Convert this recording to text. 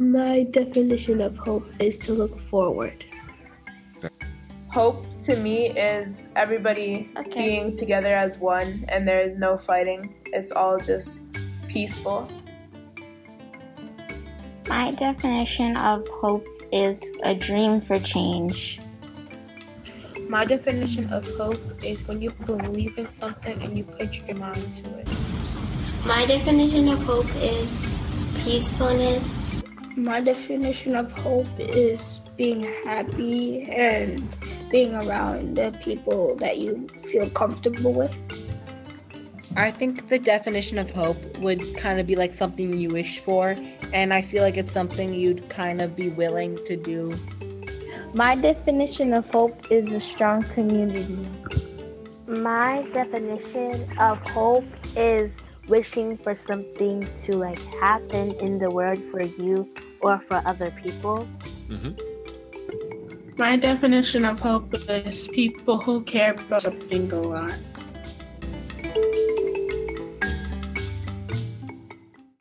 My definition of hope is to look forward. Hope to me is everybody Okay. being together as one and there is no fighting. It's all just peaceful. My definition of hope is a dream for change. My definition of hope is when you believe in something and you put your mind to it. My definition of hope is peacefulness. My definition of hope is being happy and being around the people that you feel comfortable with. I think the definition of hope would kind of be like something you wish for, and I feel like it's something you'd kind of be willing to do. My definition of hope is a strong community. My definition of hope is wishing for something to like happen in the world for you or for other people. Mm-hmm. My definition of hope is people who care about something a lot.